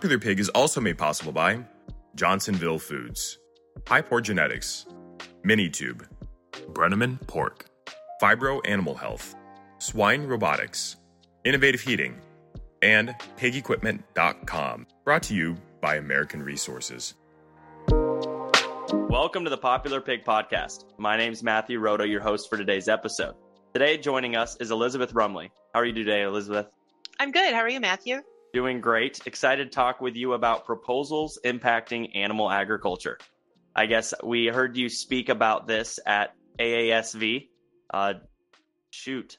Popular Pig is also made possible by Johnsonville Foods, Hypor Genetics, Minitube, Brenneman Pork, Phibro Animal Health, Swine Robotics, Innovative Heating, and PigEquipment.com. Brought to you by American Resources. Welcome to the Popular Pig Podcast. My name is Matthew Rooda, your host for today's episode. Today, joining us is Elizabeth Rumley. How are you today, Elizabeth? I'm good. How are you, Matthew? Doing great. Excited to talk with you about proposals impacting animal agriculture. I guess we heard you speak about this at AASV. Uh, shoot,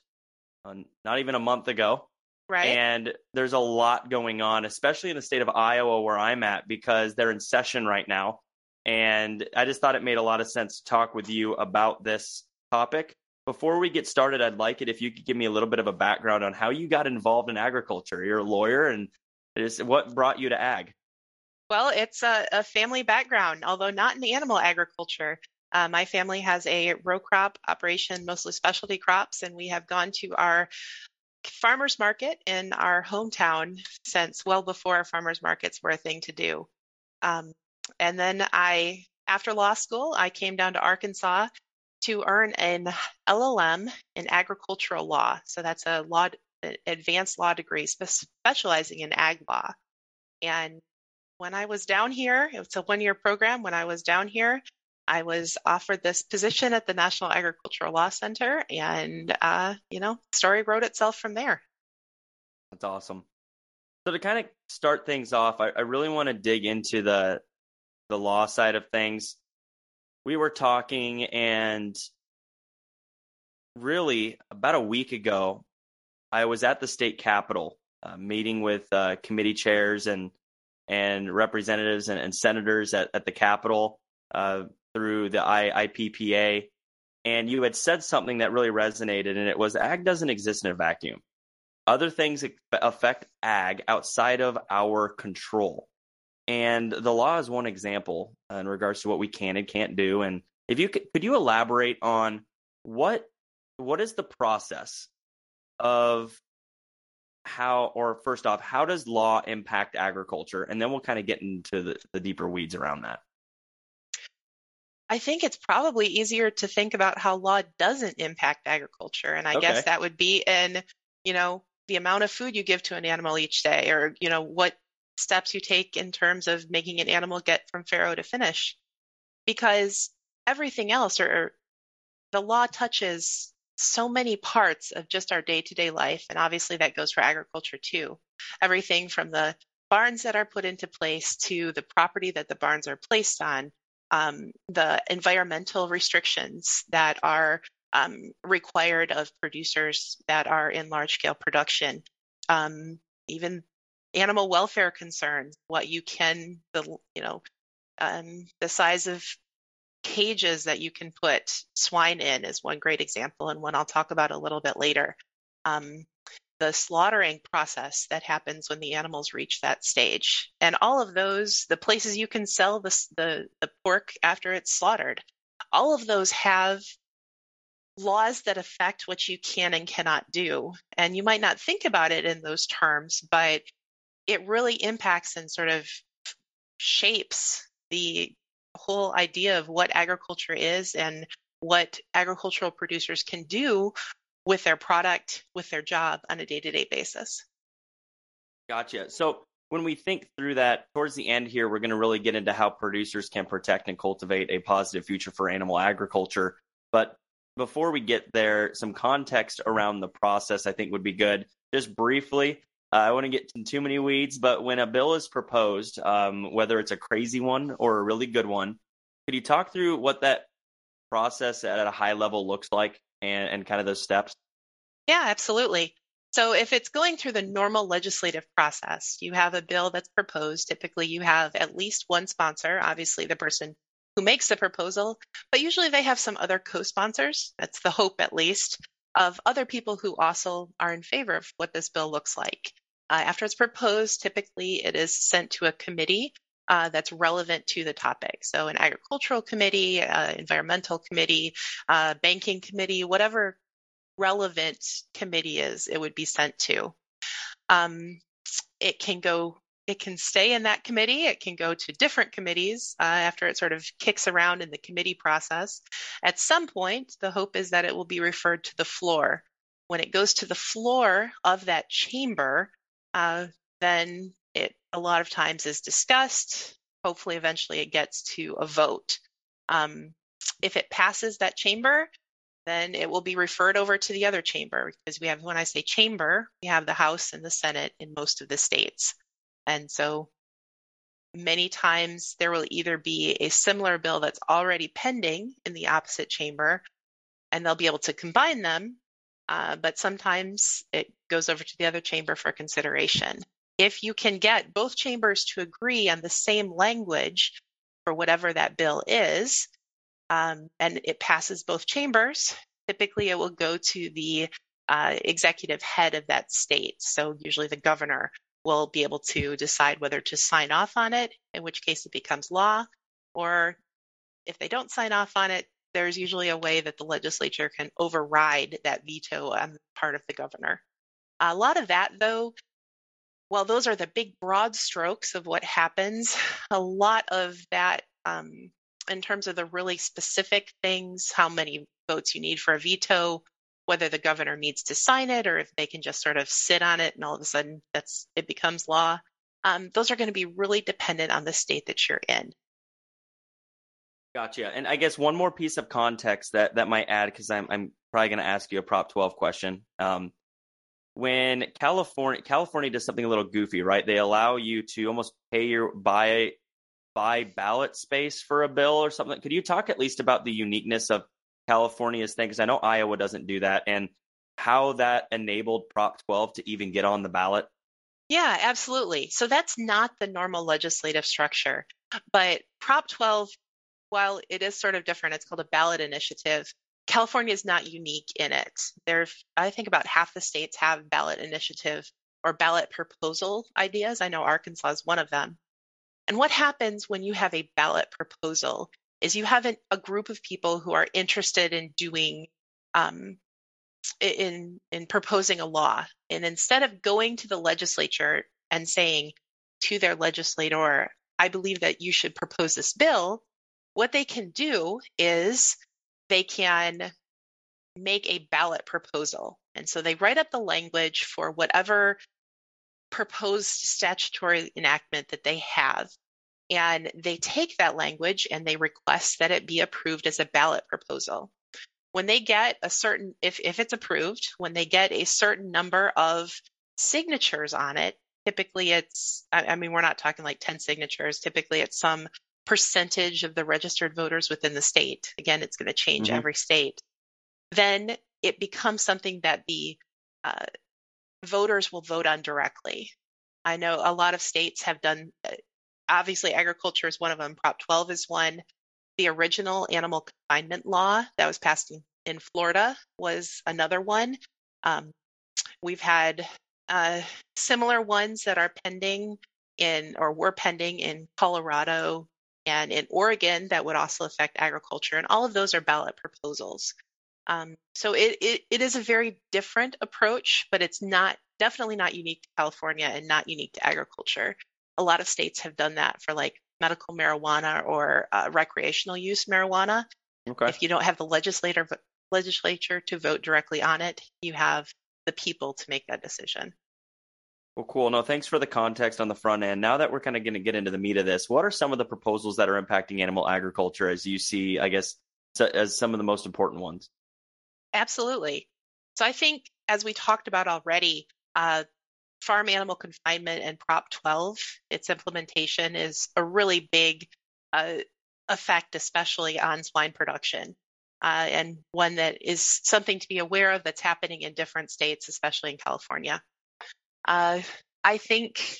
uh, not even a month ago. Right. And there's a lot going on, especially in the state of Iowa where I'm at, because they're in session right now. And I just thought it made a lot of sense to talk with you about this topic. Before we get started, I'd like it if you could give me a little bit of a background on how you got involved in agriculture. You're a lawyer, and just what brought you to ag? Well, it's a, a family background, although not in animal agriculture. Uh, my family has a row crop operation, mostly specialty crops, and we have gone to our farmers market in our hometown since well before farmers markets were a thing to do. Um, and then I, after law school, I came down to Arkansas to earn an LLM in agricultural law. So that's a law, advanced law degree specializing in ag law. And when I was down here, it was a one year program. When I was down here, I was offered this position at the National Agricultural Law Center, and uh, you know, story wrote itself from there. That's awesome. So to kind of start things off, I, I really want to dig into the the law side of things. We were talking, and really about a week ago, I was at the state capitol uh, meeting with uh, committee chairs and and representatives and, and senators at, at the capitol. Uh, through the IPPA, and you had said something that really resonated, and it was ag doesn't exist in a vacuum. Other things affect ag outside of our control. And the law is one example uh, in regards to what we can and can't do. And if you could, could you elaborate on what what is the process of how or first off how does law impact agriculture and then we'll kind of get into the, the deeper weeds around that I think it's probably easier to think about how law doesn't impact agriculture. And I okay. guess that would be in, you know, the amount of food you give to an animal each day or, you know, what steps you take in terms of making an animal get from farrow to finish. Because everything else or the law touches so many parts of just our day to day life. And obviously that goes for agriculture too. Everything from the barns that are put into place to the property that the barns are placed on um, the environmental restrictions that are um, required of producers that are in large scale production, um, even animal welfare concerns, what you can, the you know, um, the size of cages that you can put swine in is one great example, and one I'll talk about a little bit later. Um, the slaughtering process that happens when the animals reach that stage. And all of those, the places you can sell the, the, the pork after it's slaughtered, all of those have laws that affect what you can and cannot do. And you might not think about it in those terms, but it really impacts and sort of shapes the whole idea of what agriculture is and what agricultural producers can do with their product, with their job on a day to day basis. Gotcha. So when we think through that towards the end here, we're going to really get into how producers can protect and cultivate a positive future for animal agriculture. But before we get there, some context around the process I think would be good. Just briefly, uh, I want to get in too many weeds, but when a bill is proposed, um, whether it's a crazy one or a really good one, could you talk through what that process at a high level looks like and, and kind of those steps? Yeah, absolutely. So if it's going through the normal legislative process, you have a bill that's proposed. Typically, you have at least one sponsor, obviously the person who makes the proposal, but usually they have some other co-sponsors. That's the hope, at least, of other people who also are in favor of what this bill looks like. Uh, after it's proposed, typically it is sent to a committee uh, that's relevant to the topic. So, an agricultural committee, uh, environmental committee, uh, banking committee, whatever relevant committee is, it would be sent to. Um, it can go, it can stay in that committee. It can go to different committees uh, after it sort of kicks around in the committee process. At some point, the hope is that it will be referred to the floor. When it goes to the floor of that chamber, uh, then it a lot of times is discussed. Hopefully, eventually it gets to a vote. Um, if it passes that chamber, then it will be referred over to the other chamber because we have, when I say chamber, we have the House and the Senate in most of the states. And so many times there will either be a similar bill that's already pending in the opposite chamber and they'll be able to combine them, uh, but sometimes it goes over to the other chamber for consideration. If you can get both chambers to agree on the same language for whatever that bill is, um, and it passes both chambers, typically it will go to the uh, executive head of that state. So usually the governor will be able to decide whether to sign off on it, in which case it becomes law, or if they don't sign off on it, there's usually a way that the legislature can override that veto on the part of the governor. A lot of that, though, while those are the big broad strokes of what happens, a lot of that um, in terms of the really specific things, how many votes you need for a veto, whether the governor needs to sign it or if they can just sort of sit on it and all of a sudden that's it becomes law. Um, those are going to be really dependent on the state that you're in. Gotcha. And I guess one more piece of context that that might add because I'm I'm probably going to ask you a Prop 12 question. Um, when California California does something a little goofy, right? They allow you to almost pay your buy buy ballot space for a bill or something. Could you talk at least about the uniqueness of California's thing? Because I know Iowa doesn't do that, and how that enabled Prop 12 to even get on the ballot. Yeah, absolutely. So that's not the normal legislative structure. But Prop 12, while it is sort of different, it's called a ballot initiative. California is not unique in it. There, I think about half the states have ballot initiative or ballot proposal ideas. I know Arkansas is one of them. And what happens when you have a ballot proposal is you have an, a group of people who are interested in doing um, in in proposing a law, and instead of going to the legislature and saying to their legislator, "I believe that you should propose this bill," what they can do is they can make a ballot proposal. And so they write up the language for whatever proposed statutory enactment that they have. And they take that language and they request that it be approved as a ballot proposal. When they get a certain, if, if it's approved, when they get a certain number of signatures on it, typically it's, I, I mean, we're not talking like 10 signatures. Typically it's some percentage of the registered voters within the state. Again, it's going to change mm-hmm. every state. Then it becomes something that the uh, voters will vote on directly. I know a lot of states have done, uh, obviously, agriculture is one of them. Prop 12 is one. The original animal confinement law that was passed in, in Florida was another one. Um, we've had uh, similar ones that are pending in or were pending in Colorado and in Oregon that would also affect agriculture. And all of those are ballot proposals. Um, so it, it, it is a very different approach, but it's not definitely not unique to California and not unique to agriculture. A lot of states have done that for like medical marijuana or uh, recreational use marijuana. Okay. If you don't have the legislator legislature to vote directly on it, you have the people to make that decision. Well, cool. No, thanks for the context on the front end. Now that we're kind of going to get into the meat of this, what are some of the proposals that are impacting animal agriculture as you see, I guess, as some of the most important ones? Absolutely. So I think, as we talked about already, uh, farm animal confinement and Prop 12, its implementation is a really big uh, effect, especially on swine production. uh, and one that is something to be aware of that's happening in different states, especially in California. Uh, I think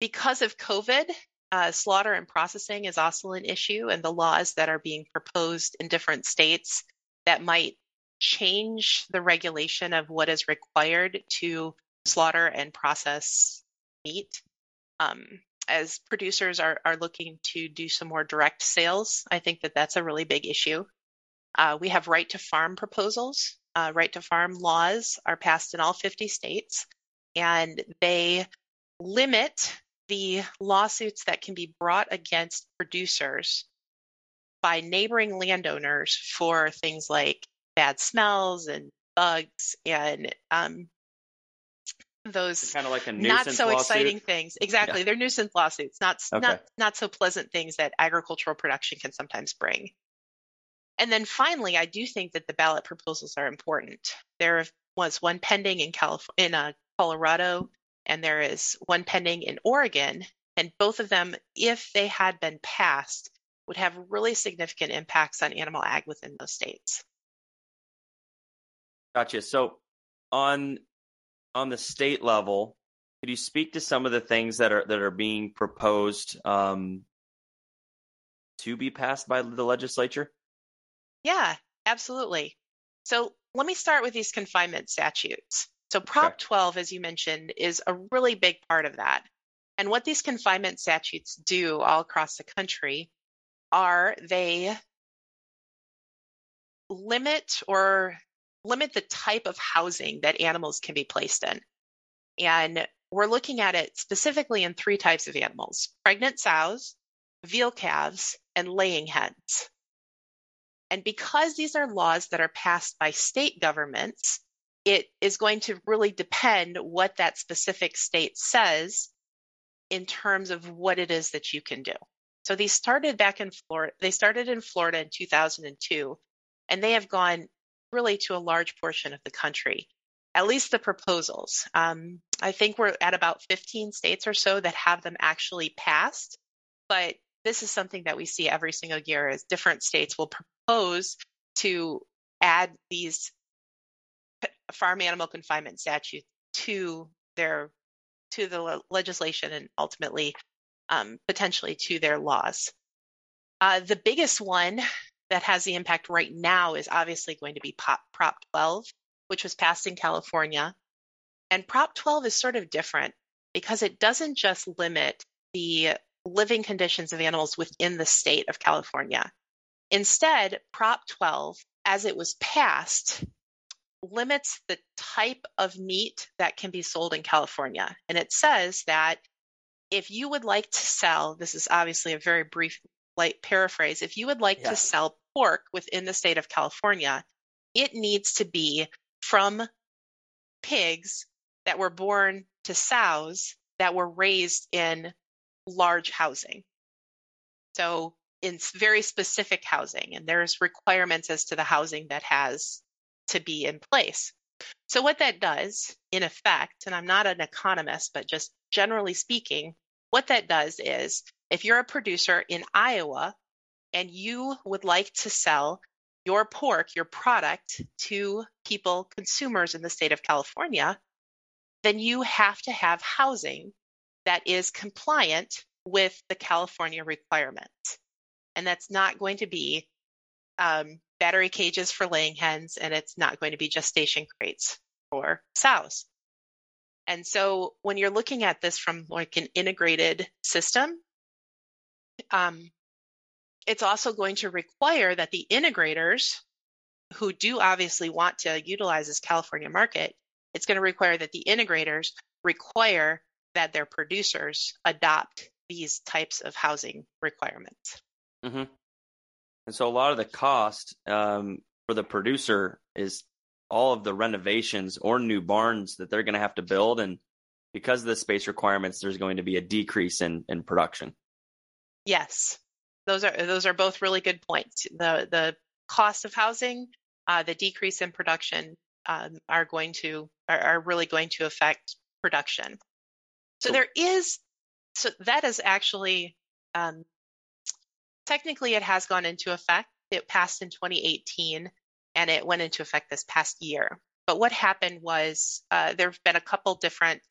because of COVID, uh, slaughter and processing is also an issue, and the laws that are being proposed in different states that might change the regulation of what is required to slaughter and process meat. Um, as producers are, are looking to do some more direct sales, I think that that's a really big issue. Uh, we have right to farm proposals. Uh, right to farm laws are passed in all 50 states, and they limit the lawsuits that can be brought against producers by neighboring landowners for things like bad smells and bugs and um, those kind of like a not so lawsuit. exciting things. Exactly, yeah. they're nuisance lawsuits, not okay. not not so pleasant things that agricultural production can sometimes bring. And then finally, I do think that the ballot proposals are important. There was one pending in California, in uh, Colorado, and there is one pending in Oregon. And both of them, if they had been passed, would have really significant impacts on animal ag within those states. Gotcha. So on on the state level, could you speak to some of the things that are that are being proposed um, to be passed by the legislature? Yeah, absolutely. So let me start with these confinement statutes. So Prop okay. 12, as you mentioned, is a really big part of that. And what these confinement statutes do all across the country are they limit or limit the type of housing that animals can be placed in. And we're looking at it specifically in three types of animals pregnant sows, veal calves, and laying hens. And because these are laws that are passed by state governments, it is going to really depend what that specific state says in terms of what it is that you can do. So these started back in Florida. They started in Florida in 2002, and they have gone really to a large portion of the country, at least the proposals. Um, I think we're at about 15 states or so that have them actually passed, but this is something that we see every single year as different states will propose to add these farm animal confinement statute to their to the legislation and ultimately um, potentially to their laws. Uh, the biggest one that has the impact right now is obviously going to be Prop, Prop 12, which was passed in California. And Prop 12 is sort of different because it doesn't just limit the living conditions of animals within the state of California. Instead, Prop 12, as it was passed, limits the type of meat that can be sold in California. And it says that if you would like to sell, this is obviously a very brief like paraphrase, if you would like yeah. to sell pork within the state of California, it needs to be from pigs that were born to sows that were raised in large housing. So in very specific housing, and there's requirements as to the housing that has to be in place. So what that does, in effect, and I'm not an economist, but just generally speaking, what that does is if you're a producer in Iowa and you would like to sell your pork, your product to people, consumers in the state of California, then you have to have housing that is compliant with the California requirements. And that's not going to be um, battery cages for laying hens, and it's not going to be gestation crates for sows. And so when you're looking at this from like an integrated system, um, it's also going to require that the integrators who do obviously want to utilize this California market, it's going to require that the integrators require that their producers adopt these types of housing requirements. Mm-hmm. And so a lot of the cost um, for the producer is all of the renovations or new barns that they're going to have to build. And because of the space requirements, there's going to be a decrease in, in production. Yes, those are those are both really good points. The the cost of housing, uh, the decrease in production um, are going to are, are, really going to affect production. So, so there is so that is actually um, technically it has gone into effect. It passed in 2018 and it went into effect this past year. But what happened was uh, there have been a couple different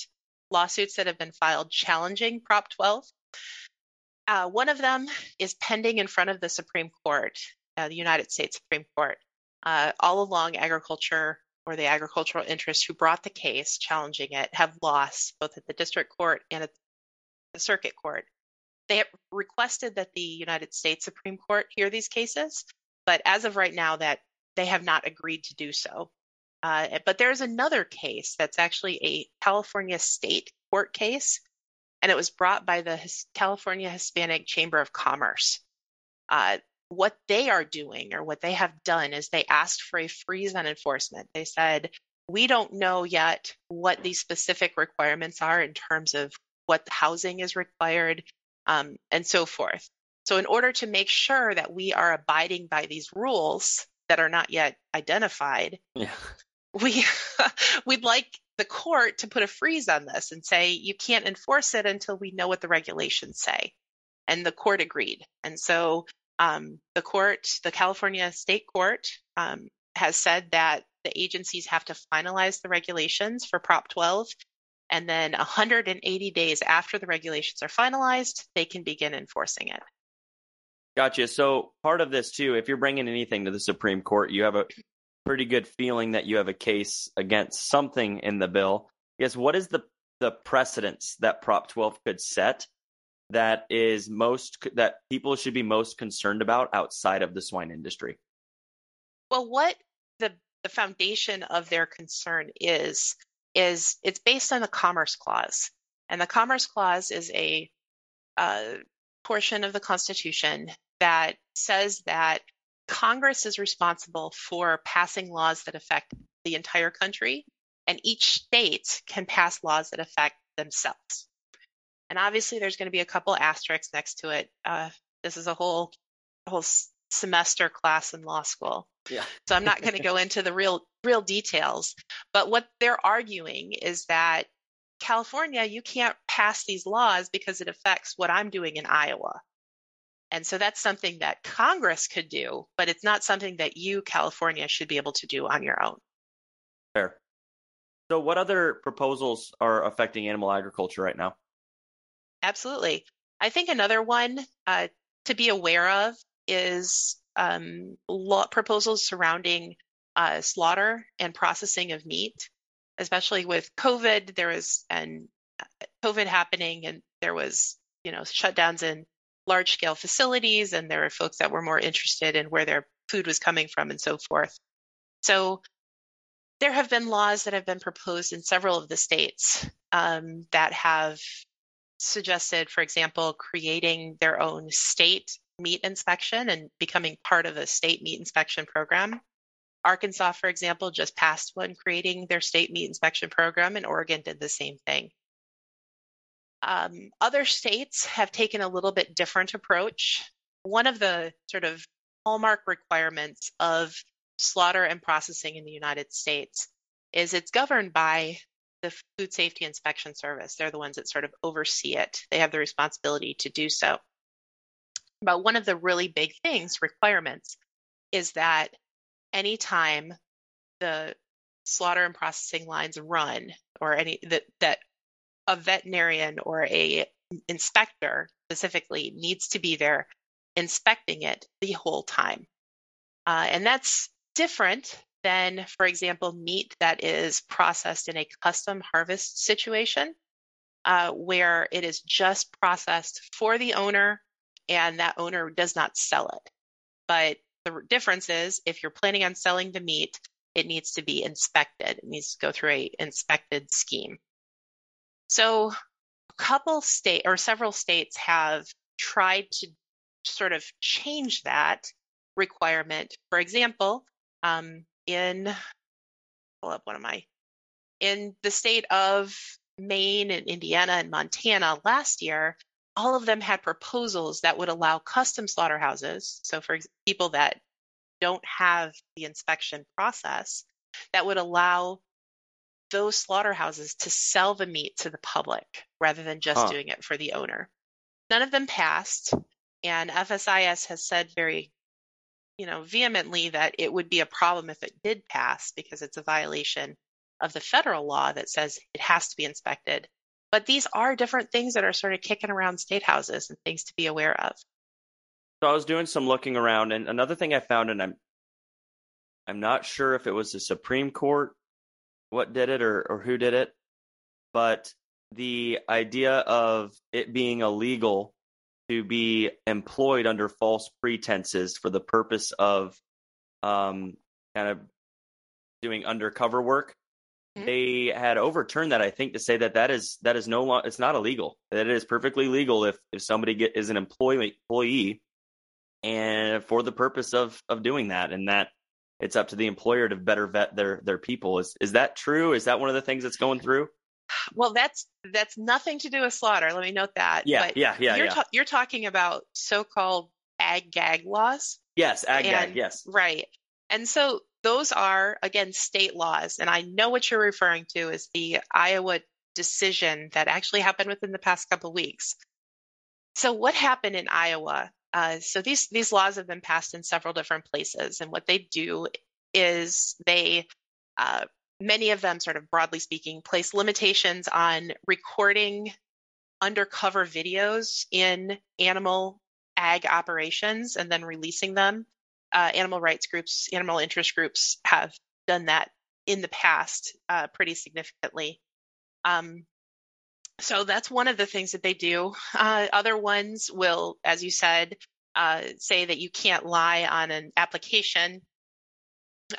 lawsuits that have been filed challenging Prop 12. Uh, one of them is pending in front of the Supreme Court, uh, the United States Supreme Court. Uh, all along, agriculture or the agricultural interests who brought the case challenging it have lost both at the district court and at the circuit court. They have requested that the United States Supreme Court hear these cases, but as of right now, that they have not agreed to do so. Uh, but there's another case that's actually a California state court case, and it was brought by the California Hispanic Chamber of Commerce. Uh, what they are doing or what they have done is they asked for a freeze on enforcement. They said, we don't know yet what these specific requirements are in terms of what housing is required um, and so forth. So, in order to make sure that we are abiding by these rules that are not yet identified, yeah. we we'd like the court to put a freeze on this and say you can't enforce it until we know what the regulations say. And the court agreed. And so um, the court, the California State Court, um, has said that the agencies have to finalize the regulations for Prop 12. And then 180 days after the regulations are finalized, they can begin enforcing it. Gotcha. So part of this too, if you're bringing anything to the Supreme Court, you have a pretty good feeling that you have a case against something in the bill. Yes, what is the the precedence that Prop 12 could set that is most that people should be most concerned about outside of the swine industry? Well, what the the foundation of their concern is is it's based on the Commerce Clause, and the Commerce Clause is a uh, portion of the Constitution that says that Congress is responsible for passing laws that affect the entire country, and each state can pass laws that affect themselves. And obviously, there's going to be a couple asterisks next to it. Uh, this is a whole whole semester class in law school. Yeah. so I'm not going to go into the real real details. But what they're arguing is that California, you can't pass these laws because it affects what I'm doing in Iowa. And so that's something that Congress could do, but it's not something that you, California, should be able to do on your own. Fair. So, what other proposals are affecting animal agriculture right now? Absolutely. I think another one uh, to be aware of is um, law proposals surrounding uh, slaughter and processing of meat, especially with COVID. There was an uh, COVID happening, and there was you know shutdowns in large scale facilities, and there were folks that were more interested in where their food was coming from and so forth. So there have been laws that have been proposed in several of the states um, that have suggested, for example, creating their own state meat inspection and becoming part of a state meat inspection program. Arkansas, for example, just passed one creating their state meat inspection program, and Oregon did the same thing. Um, other states have taken a little bit different approach. One of the sort of hallmark requirements of slaughter and processing in the United States is it's governed by the Food Safety Inspection Service. They're the ones that sort of oversee it. They have the responsibility to do so. But one of the really big things, requirements, is that anytime the slaughter and processing lines run or any that that a veterinarian or a inspector specifically needs to be there inspecting it the whole time. Uh, and that's different than, for example, meat that is processed in a custom harvest situation, uh, where it is just processed for the owner and that owner does not sell it. But the difference is if you're planning on selling the meat, it needs to be inspected. It needs to go through a inspected scheme. So a couple state or several states have tried to sort of change that requirement. For example, um, in pull up one of my in the state of Maine and Indiana and Montana last year, all of them had proposals that would allow custom slaughterhouses. So for people that don't have the inspection process, that would allow those slaughterhouses to sell the meat to the public rather than just huh. doing it for the owner. None of them passed, and FSIS has said very, you know, vehemently that it would be a problem if it did pass because it's a violation of the federal law that says it has to be inspected. But these are different things that are sort of kicking around state houses and things to be aware of. So I was doing some looking around, and another thing I found, and I'm I'm not sure if it was the Supreme Court what did it or, or who did it, but the idea of it being illegal to be employed under false pretenses for the purpose of um, kind of doing undercover work. Mm-hmm. They had overturned that, I think, to say that that is that is no longer it's not illegal. That it is perfectly legal if if somebody get, is an employee employee, and for the purpose of of doing that, and that it's up to the employer to better vet their their people. Is is that true? Is that one of the things that's going through? Well, that's that's nothing to do with slaughter. Let me note that. Yeah, but yeah, yeah. You're, yeah. Ta- you're talking about so-called ag gag laws. Yes, ag gag. Yes, right. And so those are again state laws, and I know what you're referring to is the Iowa decision that actually happened within the past couple weeks. So what happened in Iowa? Uh, so these these laws have been passed in several different places, and what they do is they uh, many of them, sort of broadly speaking, place limitations on recording undercover videos in animal ag operations and then releasing them. Uh, animal rights groups, animal interest groups have done that in the past uh, pretty significantly. Um, so that's one of the things that they do. Uh, other ones will, as you said, uh, say that you can't lie on an application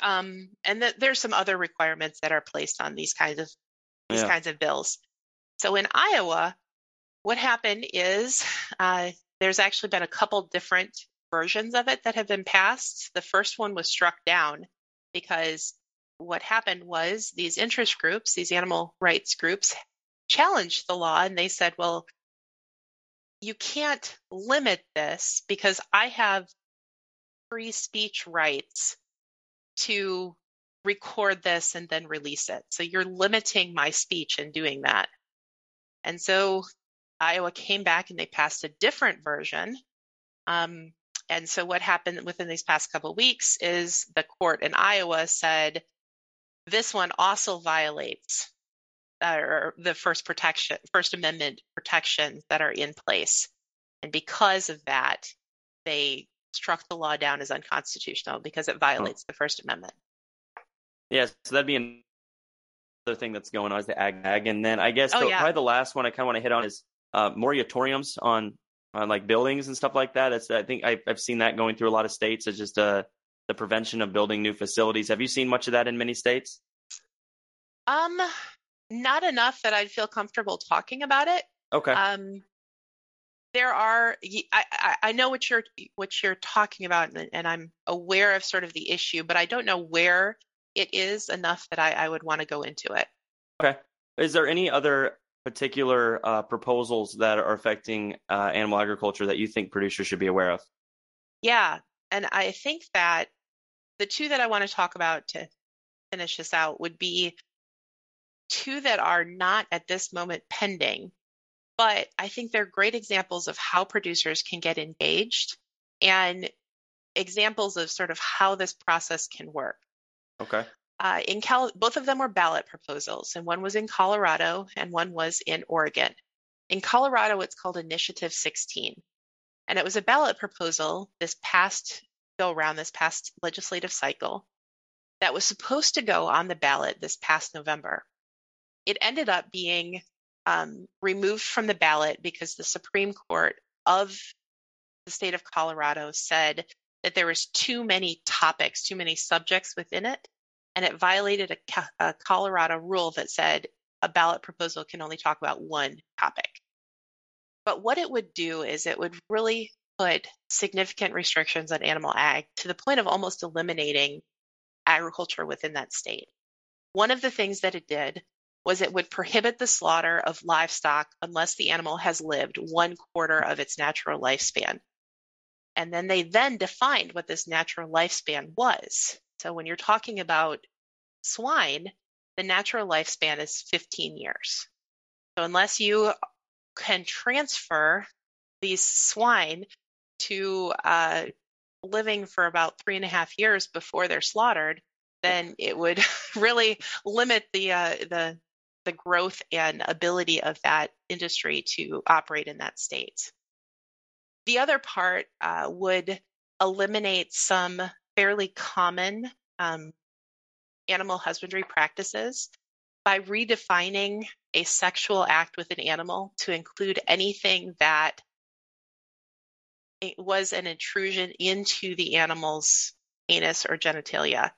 um, and that there's some other requirements that are placed on these kinds of these yeah. kinds of bills. So in Iowa, what happened is uh, there's actually been a couple different versions of it that have been passed. The first one was struck down because what happened was these interest groups, these animal rights groups, challenged the law and they said, well, you can't limit this because I have free speech rights to record this and then release it. So you're limiting my speech in doing that. And so Iowa came back and they passed a different version. Um, and so what happened within these past couple of weeks is the court in Iowa said this one also violates uh, the first protection, First Amendment protections that are in place. And because of that, they struck the law down as unconstitutional because it violates oh. the First Amendment. Yes, so that'd be another thing that's going on is the ag gag, and then I guess oh, the, yeah. probably the last one I kind of want to hit on is uh, moratoriums on on like buildings and stuff like that. That's I think I've, I've seen that going through a lot of states. It's just uh, the prevention of building new facilities. Have you seen much of that in many states? Um, not enough that I'd feel comfortable talking about it. Okay. Um, there are I, I know what you're what you're talking about and i'm aware of sort of the issue but i don't know where it is enough that i, I would want to go into it okay is there any other particular uh, proposals that are affecting uh, animal agriculture that you think producers should be aware of yeah and i think that the two that i want to talk about to finish this out would be two that are not at this moment pending but I think they're great examples of how producers can get engaged and examples of sort of how this process can work. Okay. Uh, in Cal, both of them were ballot proposals, and one was in Colorado and one was in Oregon. In Colorado, it's called Initiative 16, and it was a ballot proposal this past go around, this past legislative cycle, that was supposed to go on the ballot this past November. It ended up being um, removed from the ballot because the Supreme Court of the state of Colorado said that there was too many topics, too many subjects within it, and it violated a, a Colorado rule that said a ballot proposal can only talk about one topic. But what it would do is it would really put significant restrictions on animal ag to the point of almost eliminating agriculture within that state. One of the things that it did was it would prohibit the slaughter of livestock unless the animal has lived one quarter of its natural lifespan. And then they then defined what this natural lifespan was. So when you're talking about swine, the natural lifespan is 15 years. So unless you can transfer these swine to uh, living for about three and a half years before they're slaughtered, then it would really limit the uh, the the growth and ability of that industry to operate in that state. The other part uh, would eliminate some fairly common um, animal husbandry practices by redefining a sexual act with an animal to include anything that was an intrusion into the animal's anus or genitalia.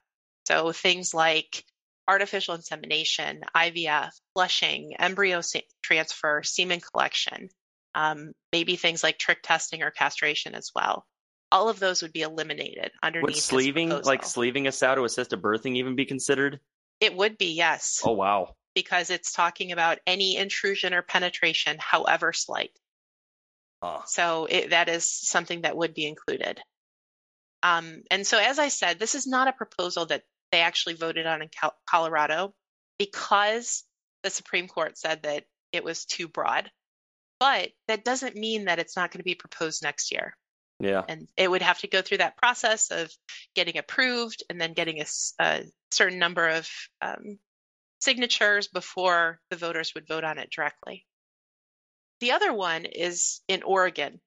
So things like artificial insemination, IVF, flushing, embryo transfer, semen collection, um, maybe things like trick testing or castration as well. All of those would be eliminated underneath. Would sleeving, like sleeving a sow to assist a birthing, even be considered? It would be, yes. Oh wow! Because it's talking about any intrusion or penetration, however slight. Oh. So it, that is something that would be included. Um, and so, as I said, this is not a proposal that they actually voted on in Colorado because the Supreme Court said that it was too broad. But that doesn't mean that it's not going to be proposed next year. Yeah. And it would have to go through that process of getting approved and then getting a, a certain number of um, signatures before the voters would vote on it directly. The other one is in Oregon.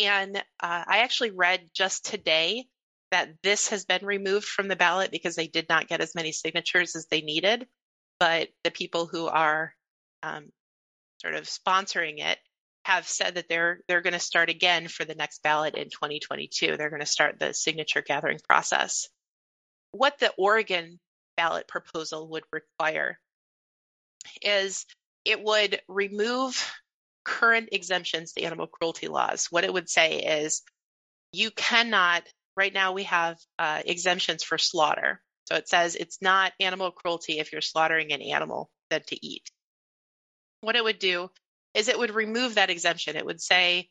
And uh, I actually read just today that this has been removed from the ballot because they did not get as many signatures as they needed. But the people who are um, sort of sponsoring it have said that they're they're going to start again for the next ballot in 2022. They're going to start the signature gathering process. What the Oregon ballot proposal would require is it would remove current exemptions to animal cruelty laws. What it would say is you cannot right now we have uh, exemptions for slaughter. So it says it's not animal cruelty if you're slaughtering an animal then to eat. What it would do is it would remove that exemption. It would say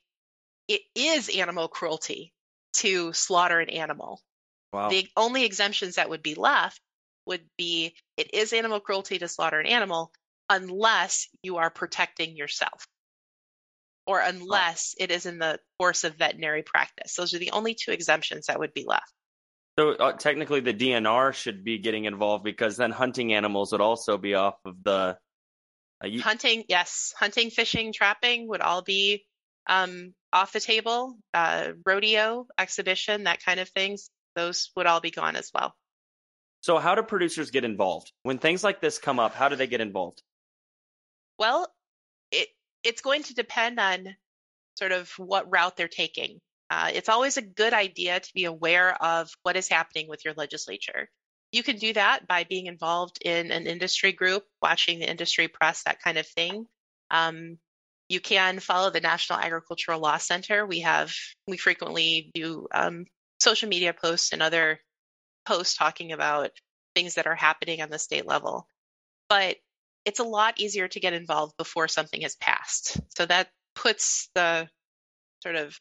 it is animal cruelty to slaughter an animal. Wow. The only exemptions that would be left would be it is animal cruelty to slaughter an animal unless you are protecting yourself or unless it is in the course of veterinary practice. Those are the only two exemptions that would be left. So uh, technically, the DNR should be getting involved because then hunting animals would also be off of the. You... Hunting, yes, hunting, fishing, trapping would all be um, off the table. Uh, rodeo, exhibition, that kind of things, those would all be gone as well. So, how do producers get involved when things like this come up? How do they get involved? Well, it it's going to depend on sort of what route they're taking. Uh, it's always a good idea to be aware of what is happening with your legislature. You can do that by being involved in an industry group, watching the industry press, that kind of thing. Um, you can follow the National Agricultural Law Center. We have we frequently do um, social media posts and other posts talking about things that are happening on the state level. But it's a lot easier to get involved before something has passed. So that puts the sort of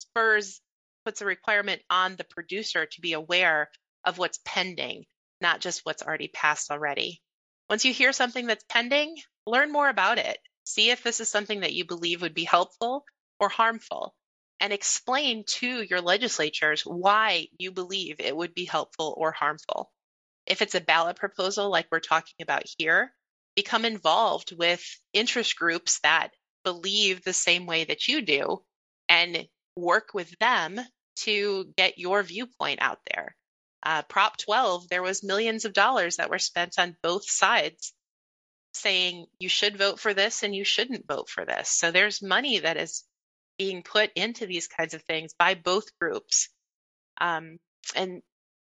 spurs, puts a requirement on the producer to be aware of what's pending, not just what's already passed already. Once you hear something that's pending, learn more about it. See if this is something that you believe would be helpful or harmful, and explain to your legislatures why you believe it would be helpful or harmful. If it's a ballot proposal like we're talking about here, become involved with interest groups that believe the same way that you do and work with them to get your viewpoint out there. Uh, Prop 12, there was millions of dollars that were spent on both sides saying you should vote for this and you shouldn't vote for this. So there's money that is being put into these kinds of things by both groups. Um, and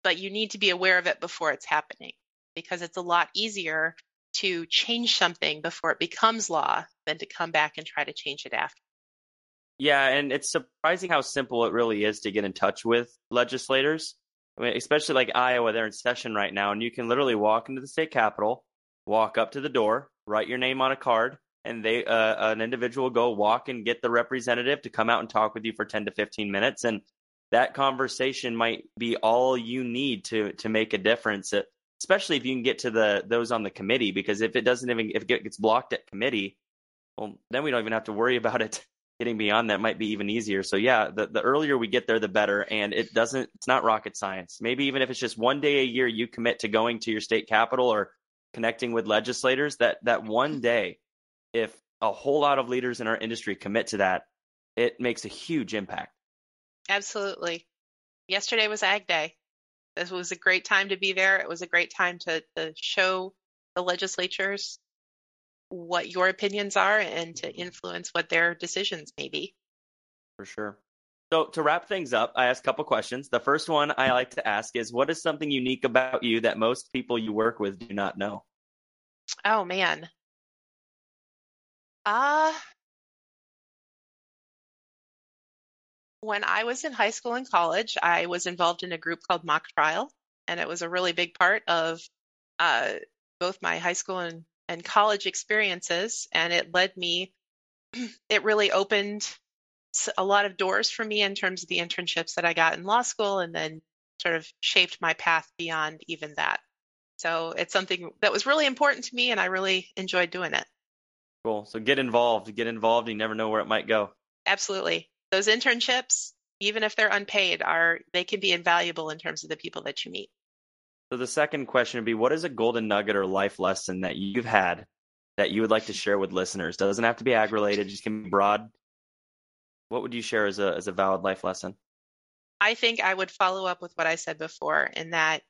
but you need to be aware of it before it's happening because it's a lot easier to change something before it becomes law than to come back and try to change it after. Yeah, and it's surprising how simple it really is to get in touch with legislators. I mean, especially like Iowa, they're in session right now, and you can literally walk into the state capitol, walk up to the door, write your name on a card, and they uh, an individual go walk and get the representative to come out and talk with you for 10 to 15 minutes and that conversation might be all you need to to make a difference especially if you can get to the those on the committee because if it doesn't even if it gets blocked at committee well then we don't even have to worry about it getting beyond that might be even easier. So yeah, the, the earlier we get there, the better. And it doesn't, it's not rocket science. Maybe even if it's just one day a year, you commit to going to your state capital or connecting with legislators that, that one mm-hmm. day, if a whole lot of leaders in our industry commit to that, it makes a huge impact. Absolutely. Yesterday was Ag Day. This was a great time to be there. It was a great time to, to show the legislatures what your opinions are and to influence what their decisions may be. For sure. So to wrap things up, I asked a couple questions. The first one I like to ask is what is something unique about you that most people you work with do not know? Oh man. Uh when I was in high school and college, I was involved in a group called Mock Trial, and it was a really big part of uh, both my high school and, and college experiences. And it led me, it really opened a lot of doors for me in terms of the internships that I got in law school and then sort of shaped my path beyond even that. So it's something that was really important to me and I really enjoyed doing it. Cool. So get involved, get involved. You never know where it might go. Absolutely. Those internships, even if they're unpaid, are they can be invaluable in terms of the people that you meet. So the second question would be what is a golden nugget or life lesson that you've had that you would like to share with listeners? Doesn't have to be ag related, just can be broad. What would you share as a as a valid life lesson? I think I would follow up with what I said before in that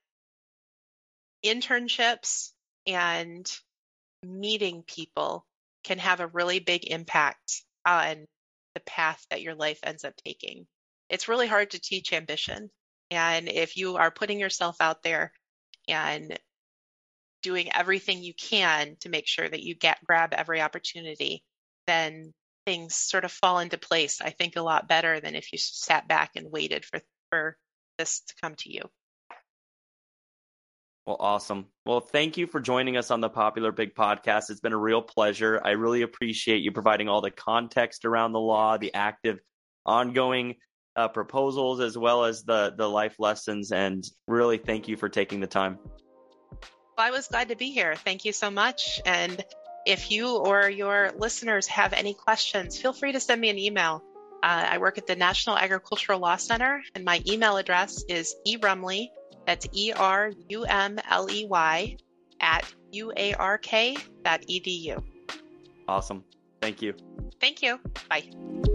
internships and meeting people can have a really big impact on the path that your life ends up taking. It's really hard to teach ambition. And if you are putting yourself out there and doing everything you can to make sure that you get grab every opportunity, then things sort of fall into place. I think a lot better than if you sat back and waited for for this to come to you. Well, awesome. Well, thank you for joining us on the Popular Pig podcast. It's been a real pleasure. I really appreciate you providing all the context around the law, the active, ongoing uh, proposals, as well as the the life lessons. And really, thank you for taking the time. Well, I was glad to be here. Thank you so much. And if you or your listeners have any questions, feel free to send me an email. Uh, I work at the National Agricultural Law Center, and my email address is erumley that's E R U M L E Y at uark.edu. Awesome. Thank you. Thank you. Bye.